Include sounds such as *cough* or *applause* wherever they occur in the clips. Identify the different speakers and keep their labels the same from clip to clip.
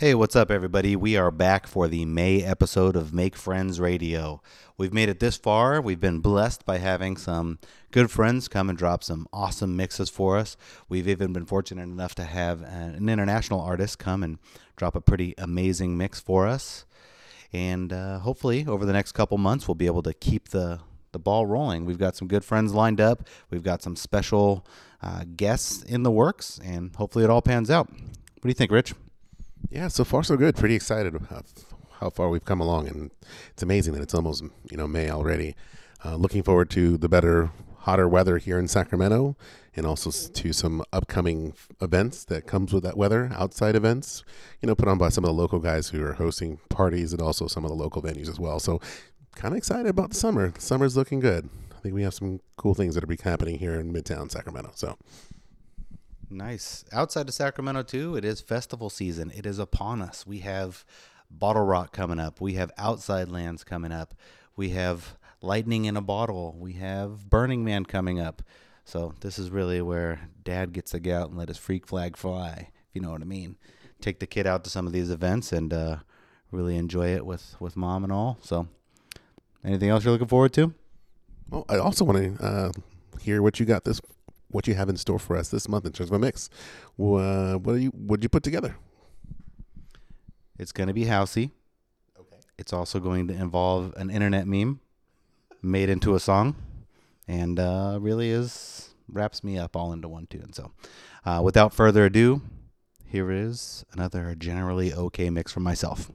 Speaker 1: Hey, what's up, everybody? We are back for the May episode of Make Friends Radio. We've made it this far. We've been blessed by having some good friends come and drop some awesome mixes for us. We've even been fortunate enough to have an international artist come and drop a pretty amazing mix for us. And uh, hopefully, over the next couple months, we'll be able to keep the, the ball rolling. We've got some good friends lined up, we've got some special uh, guests in the works, and hopefully, it all pans out. What do you think, Rich?
Speaker 2: Yeah, so far so good. Pretty excited about how far we've come along, and it's amazing that it's almost you know May already. Uh, looking forward to the better, hotter weather here in Sacramento, and also to some upcoming events that comes with that weather. Outside events, you know, put on by some of the local guys who are hosting parties, and also some of the local venues as well. So, kind of excited about the summer. The summer's looking good. I think we have some cool things that will be happening here in Midtown Sacramento. So.
Speaker 1: Nice. Outside of Sacramento, too, it is festival season. It is upon us. We have BottleRock coming up. We have Outside Lands coming up. We have Lightning in a Bottle. We have Burning Man coming up. So this is really where Dad gets to get out and let his freak flag fly, if you know what I mean. Take the kid out to some of these events and uh, really enjoy it with, with mom and all. So, anything else you're looking forward to?
Speaker 2: Well, I also want to uh, hear what you got this what you have in store for us this month in terms of a mix. Uh, what you what you put together?
Speaker 1: It's going to be housey. Okay. It's also going to involve an internet meme made into a song, and uh, really is wraps me up all into one tune. So, uh, without further ado, here is another generally okay mix from myself.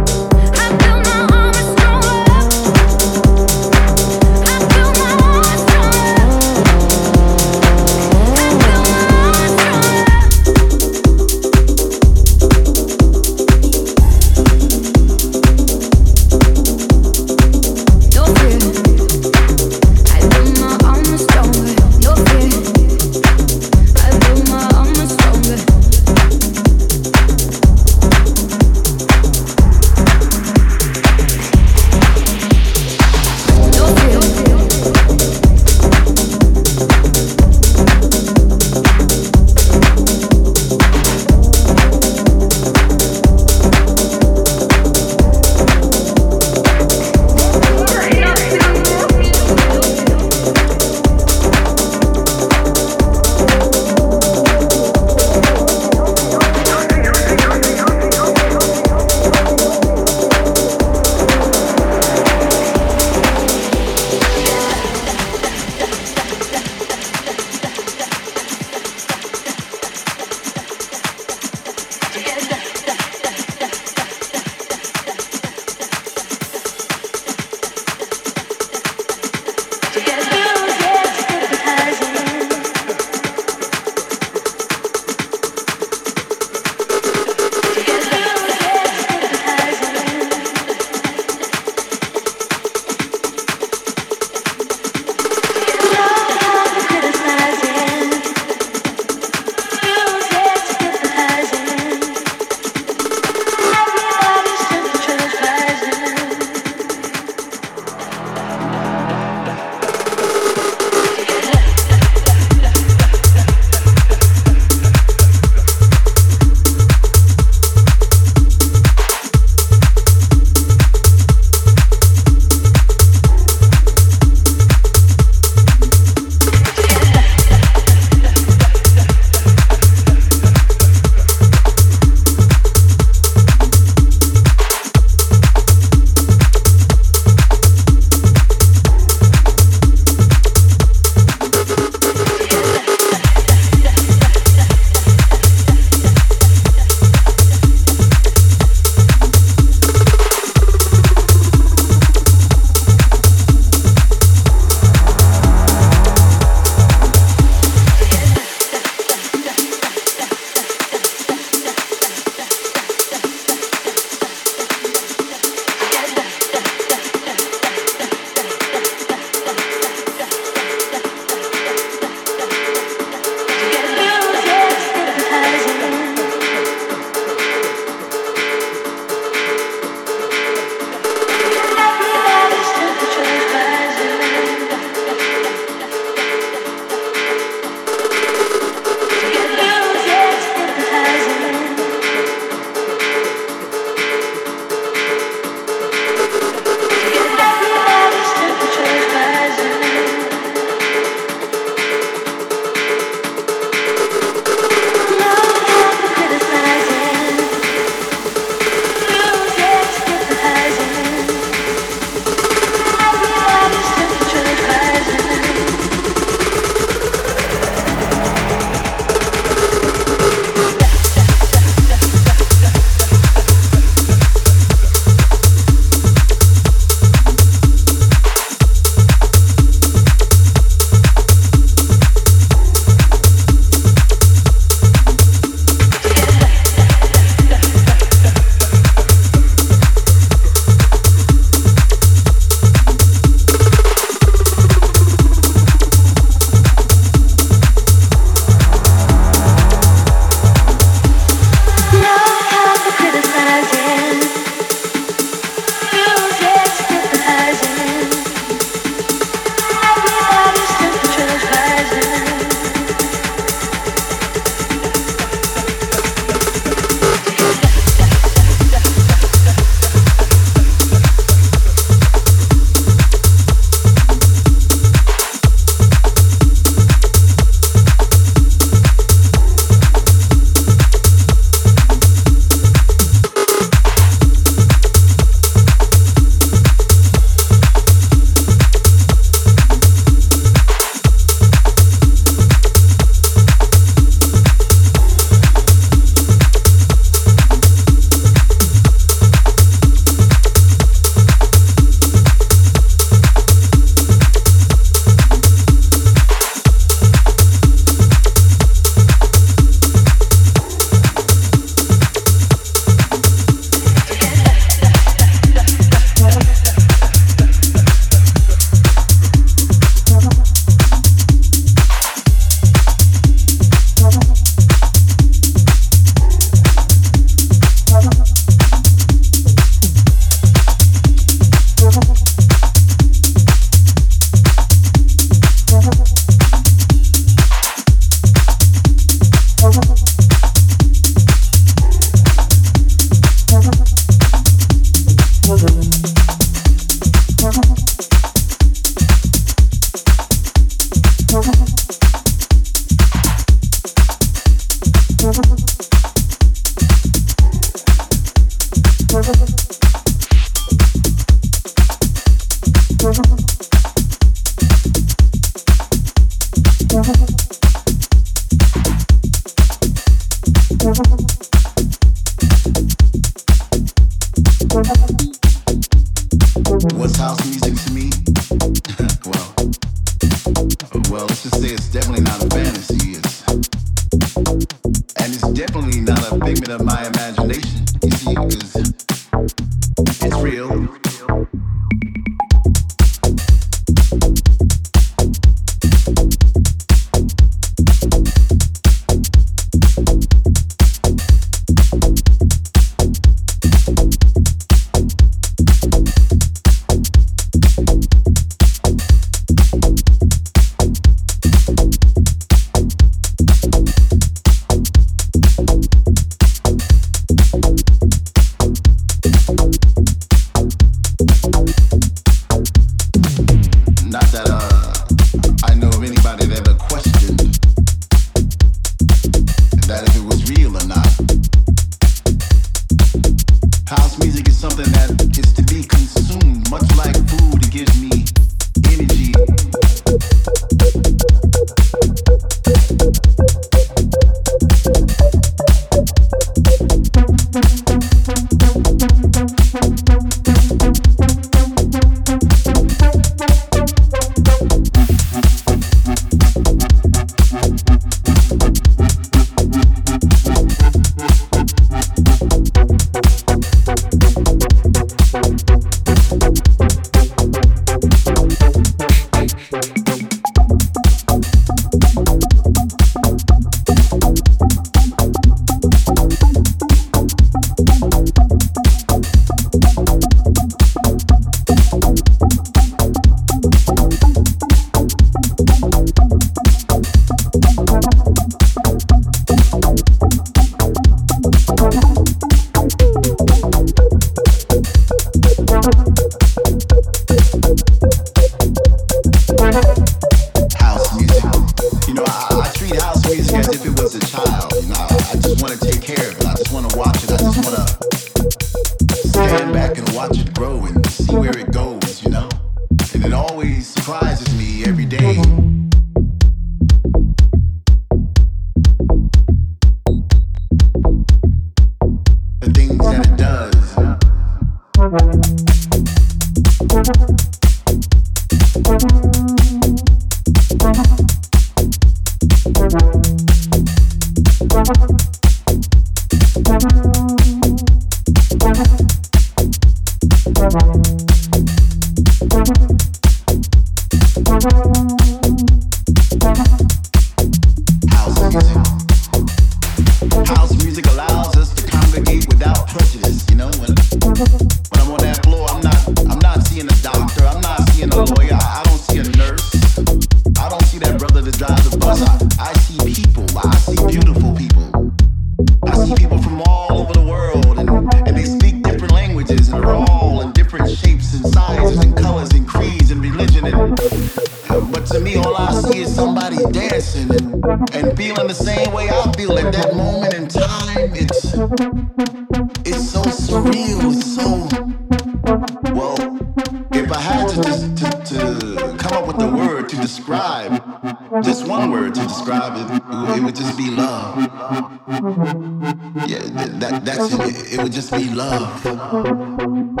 Speaker 3: And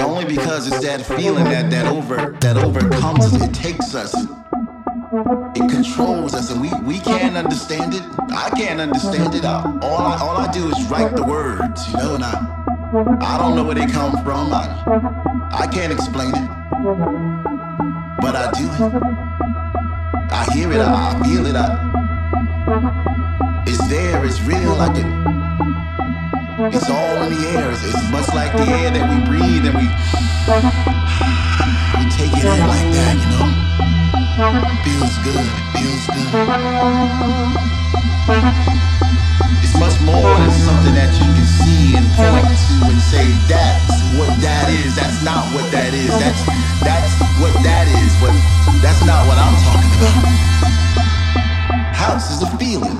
Speaker 3: only because it's that feeling that that over that overcomes us, it takes us. It controls us, and we, we can't understand it. I can't understand it. I, all I all I do is write the words, you know, and I I don't know where they come from. I I can't explain it, but I do. It. I hear it. I, I feel it. I, it's there. It's real. I can. It's all in the air. It's, much like the air that we breathe, and we we take it in like that, you know. Feels good. Feels good. It's much more than something that you can see and point to and say that's what that is. That's not what that is. That's that's what that is. But that's not what I'm talking about. House is a feeling.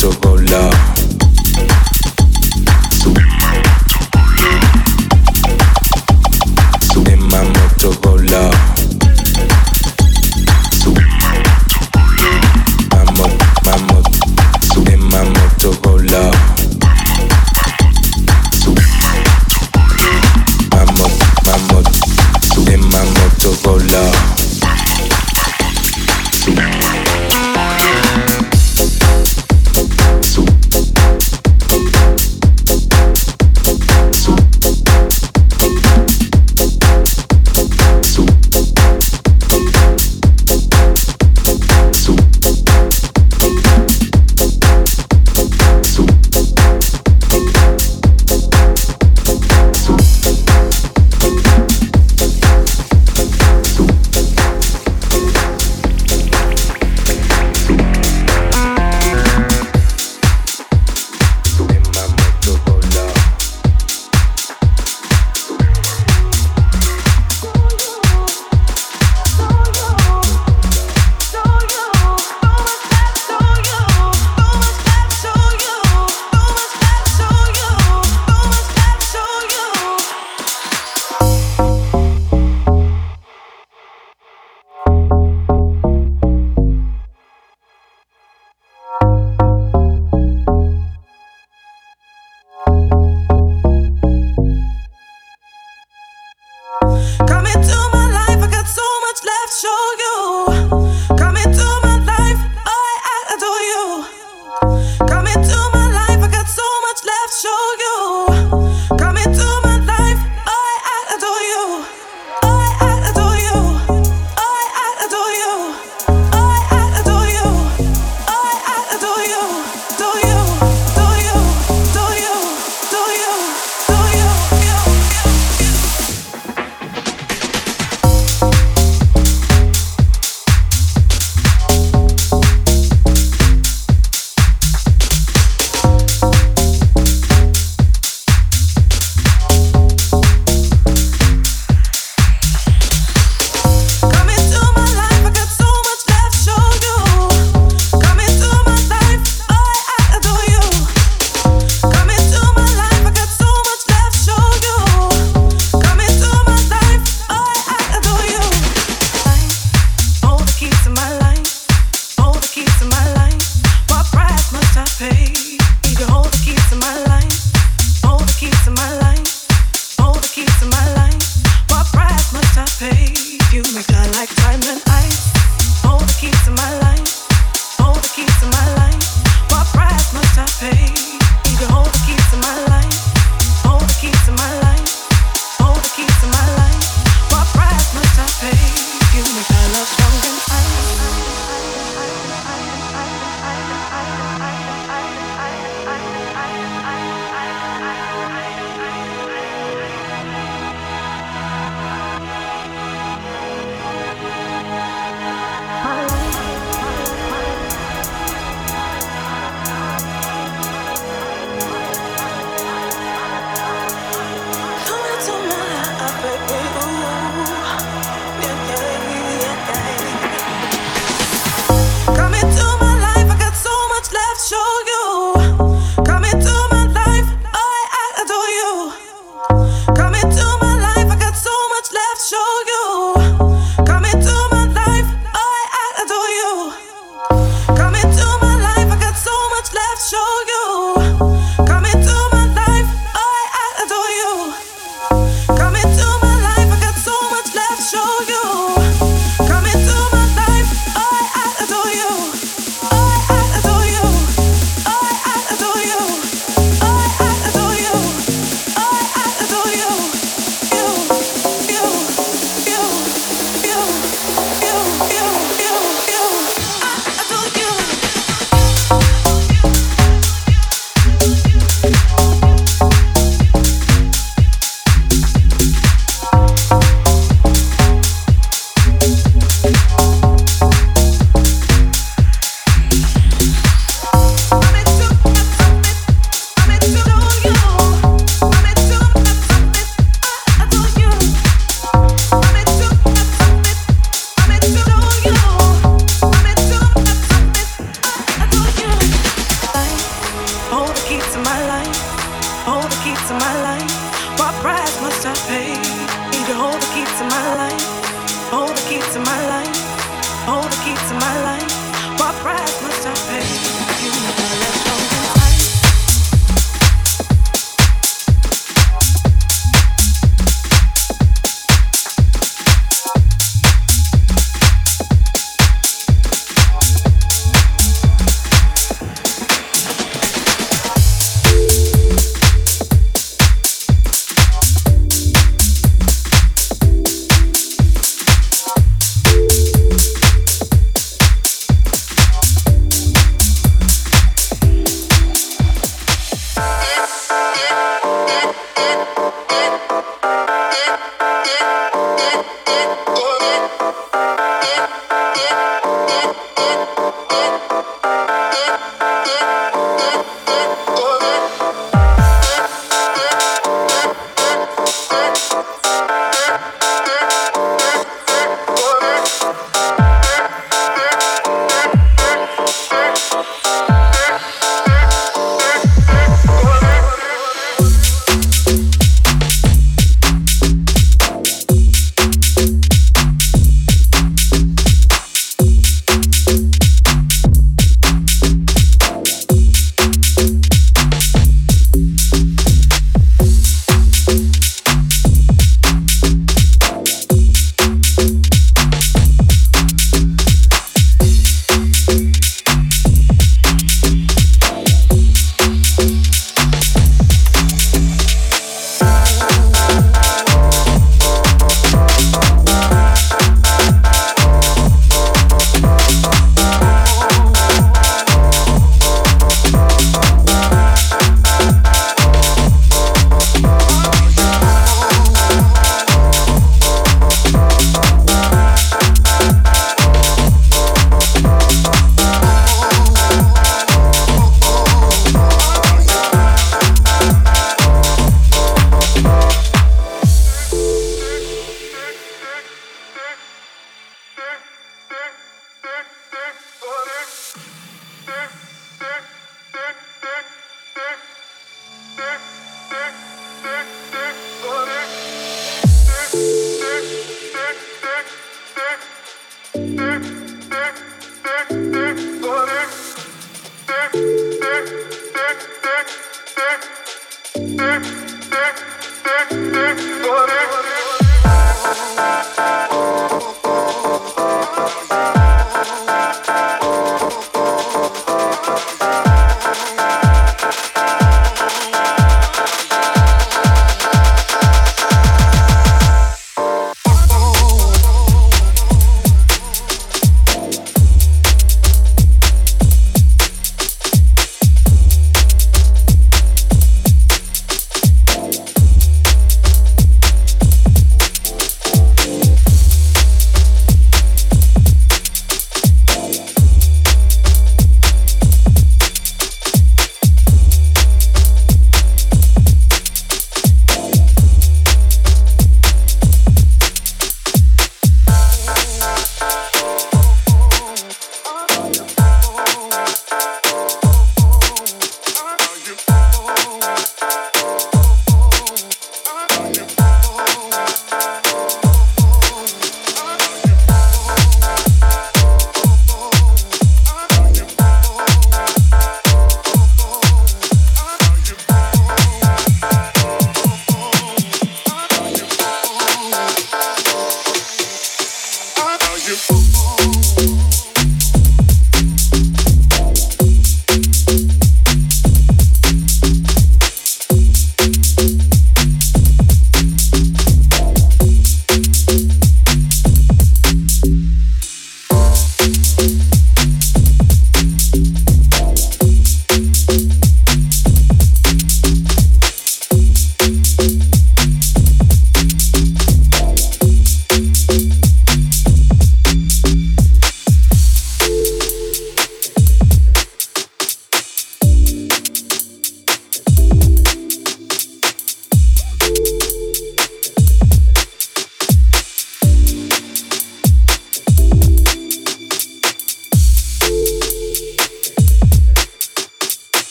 Speaker 4: to go.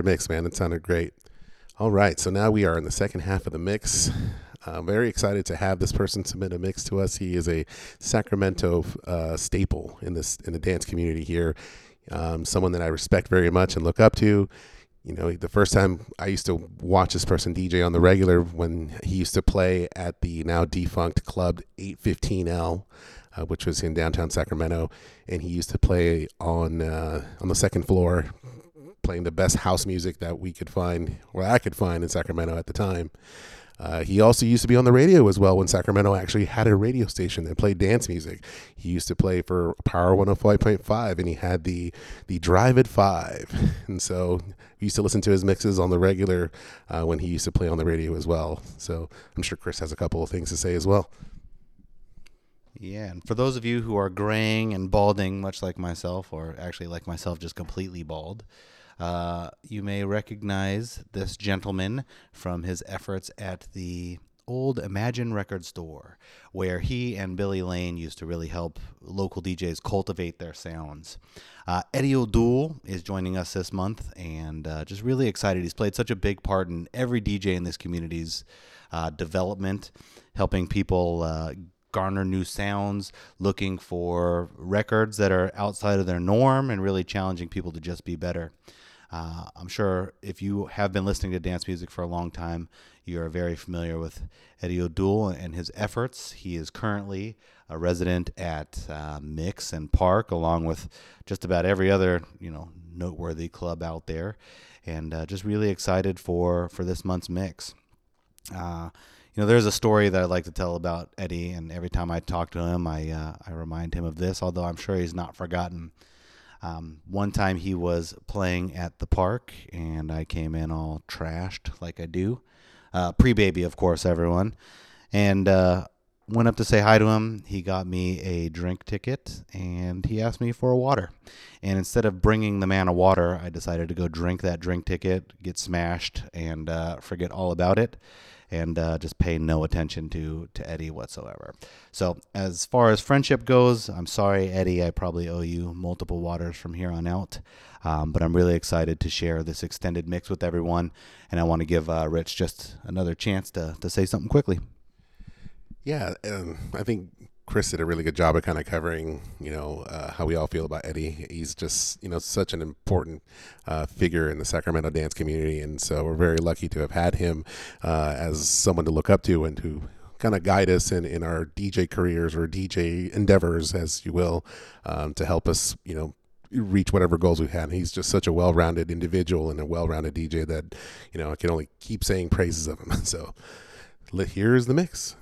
Speaker 5: Your
Speaker 2: mix, man. It sounded great. All right, so now we are in the second half of the mix. I'm very excited to have this person submit a mix to us. He is a Sacramento uh, staple in this in the dance community here. Um, someone that I respect very much and look up to. You know, the first time I used to watch this person DJ on the regular when he used to play at the now defunct club 815L, uh, which was in downtown Sacramento, and he used to play on uh, on the second floor, playing the best house music that we could find, or I could find in Sacramento at the time. Uh, he also used to be on the radio as well when Sacramento actually had a radio station that played dance music. He used to play for Power 105.5 and he had the the Drive at 5. *laughs* And so we used to listen to his mixes on the regular uh, when he used to play on the radio as well. So I'm sure Chris has a couple of things to say as well.
Speaker 1: Yeah, and for those of you who are graying and balding, much like myself, or actually like myself, just completely bald, uh, you may recognize this gentleman from his efforts at the old Imagine record store, where he and Billy Lane used to really help local DJs cultivate their sounds. Uh, Eddie O'Doul is joining us this month, and uh, just really excited. He's played such a big part in every DJ in this community's uh, development, helping people uh, garner new sounds, looking for records that are outside of their norm, and really challenging people to just be better. Uh, I'm sure if you have been listening to dance music for a long time, you are very familiar with Eddie O'Doul and his efforts. He is currently a resident at uh, Mix and Park, along with just about every other you know noteworthy club out there, and uh, just really excited for for this month's mix. Uh, you know, there's a story that I like to tell about Eddie, and every time I talk to him, I uh, I remind him of this. Although I'm sure he's not forgotten. Um, one time he was playing at the park, and I came in all trashed like I do, uh, pre baby, of course, everyone, and uh, went up to say hi to him. He got me a drink ticket, and he asked me for a water. And instead of bringing the man a water, I decided to go drink that drink ticket, get smashed, and uh, forget all about it and uh, just pay no attention to to Eddie whatsoever. So as far as friendship goes, I'm sorry, Eddie. I probably owe you multiple waters from here on out. Um, but I'm really excited to share this extended mix with everyone, and I want to give uh, Rich just another chance to to say something quickly.
Speaker 2: Yeah, um, I think Chris did a really good job of kind of covering, you know, uh, how we all feel about Eddie. He's just, you know, such an important uh, figure in the Sacramento dance community, and so we're very lucky to have had him uh, as someone to look up to and to kind of guide us in, in our DJ careers or DJ endeavors, as you will, um, to help us, you know, reach whatever goals we had. And he's just such a well-rounded individual and a well-rounded DJ that, you know, I can only keep saying praises of him. *laughs* So here's the mix.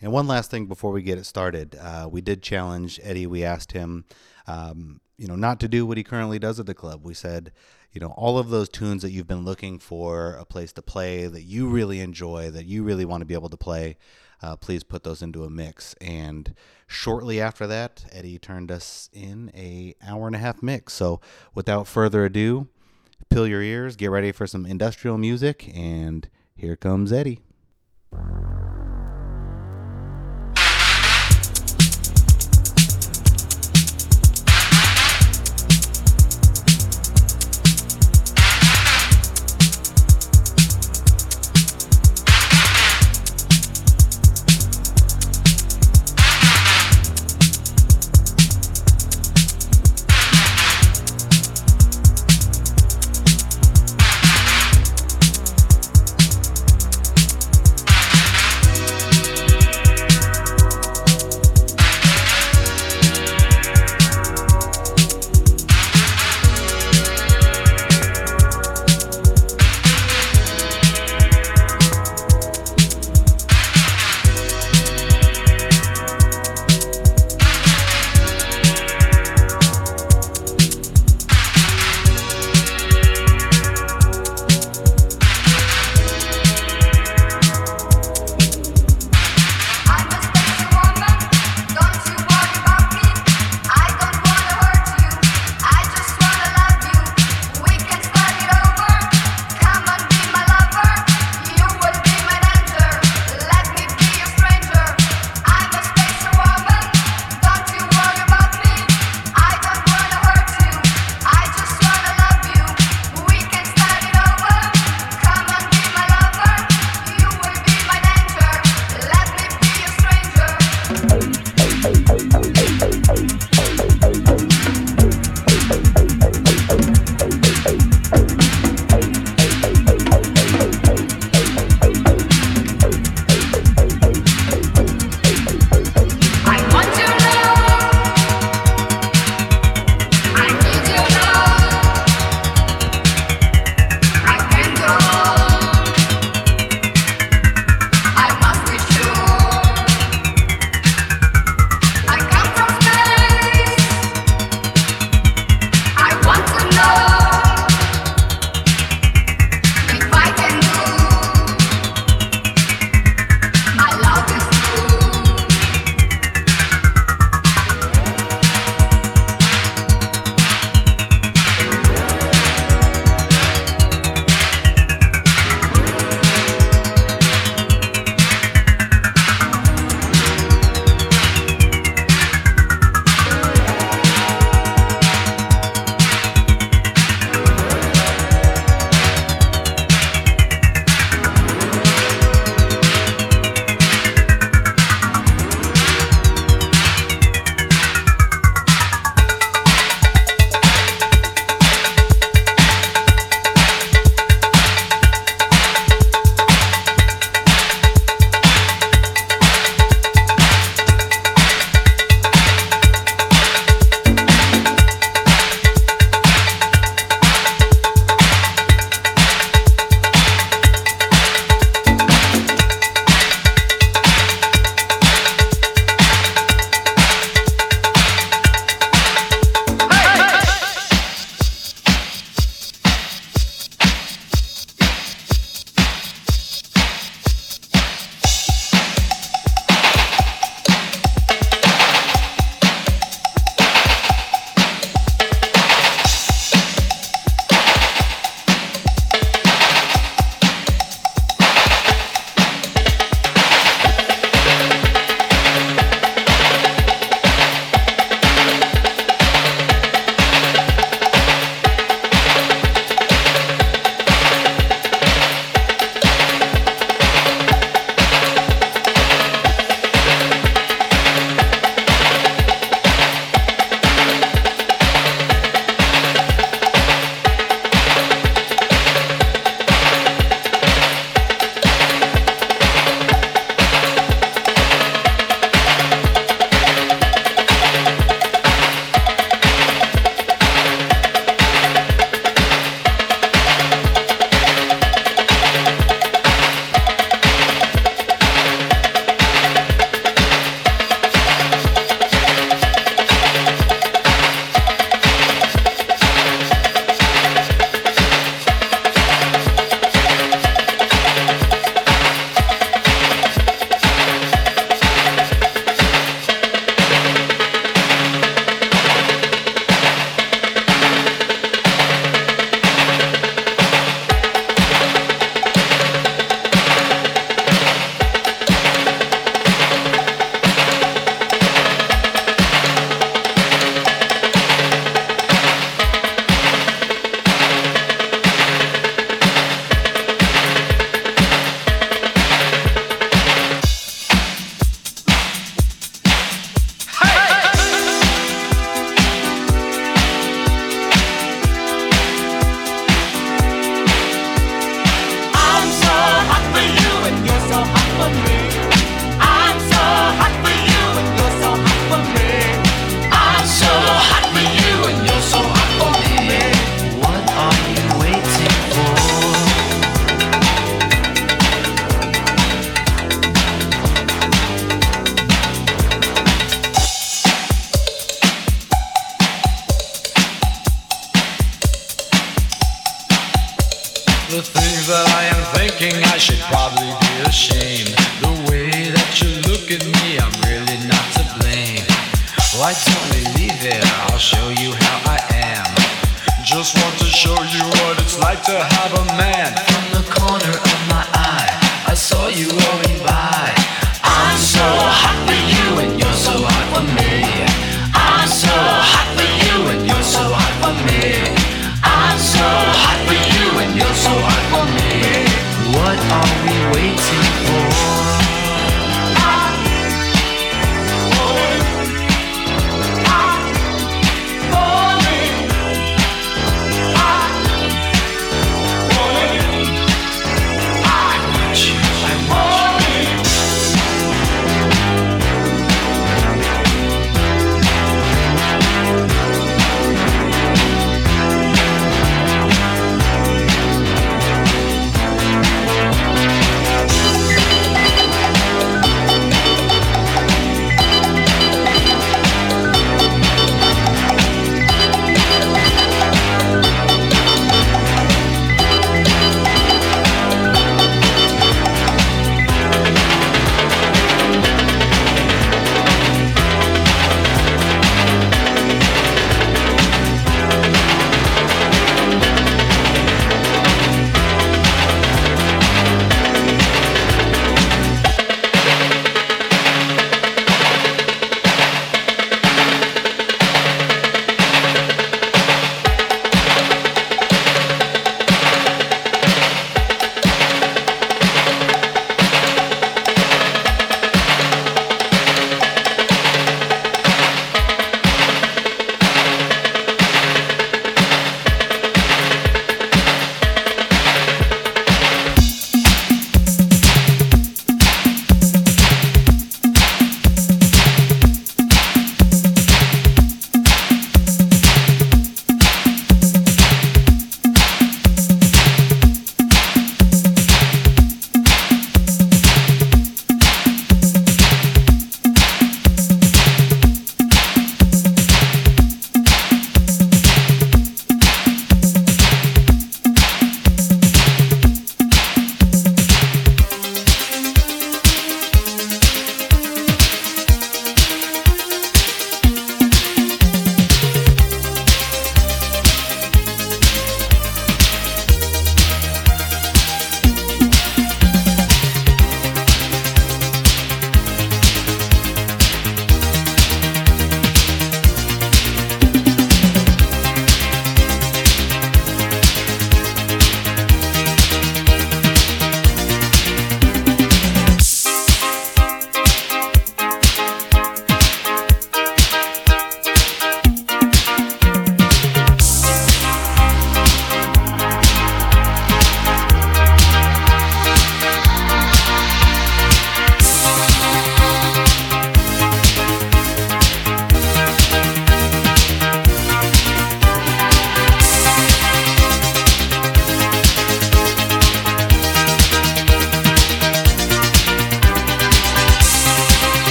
Speaker 1: And one last thing before we get it started, uh, we did challenge Eddie. We asked him, um, you know, not to do what he currently does at the club. We said, you know, all of those tunes that you've been looking for a place to play that you really enjoy, that you really want to be able to play, uh, please put those into a mix. And shortly after that, Eddie turned us in a hour and a half mix. So without further ado, pill your ears, get ready for some industrial music, and here comes Eddie.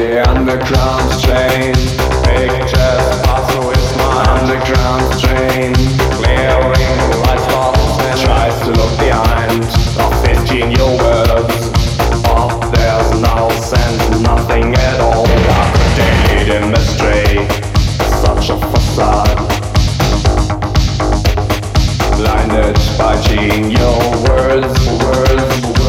Speaker 6: Underground train. With underground train. Clearing tries to look behind. Of 15 your words. Oh, there's no sense, nothing at all. Daily demonstrate such a facade. Blinded by genial words, words.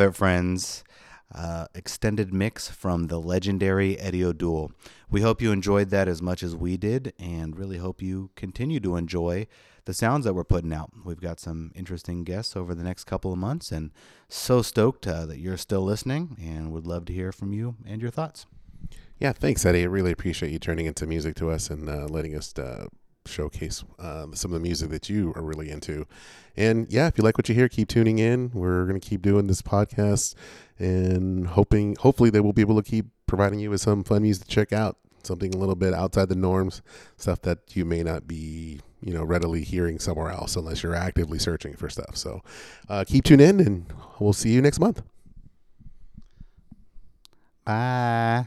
Speaker 1: Have it, friends. Uh, extended mix from the legendary Eddie O'Doul. We hope you enjoyed that as much as we did, and really hope you continue to enjoy the sounds that we're putting out. We've got some interesting guests over the next couple of months, and so stoked uh, that you're still listening, and would love to hear from you and your thoughts.
Speaker 2: Yeah, thanks, Eddie. I really appreciate you turning into music to us and uh, letting us uh, showcase uh, some of the music that you are really into. And yeah, if you like what you hear, keep tuning in. We're going to keep doing this podcast and hoping, hopefully, they will be able to keep providing you with some fun music to check out. Something a little bit outside the norms, stuff that you may not be, you know, readily hearing somewhere else unless you're actively searching for stuff. So uh, keep tuning in, and we'll see you next month.
Speaker 1: Bye.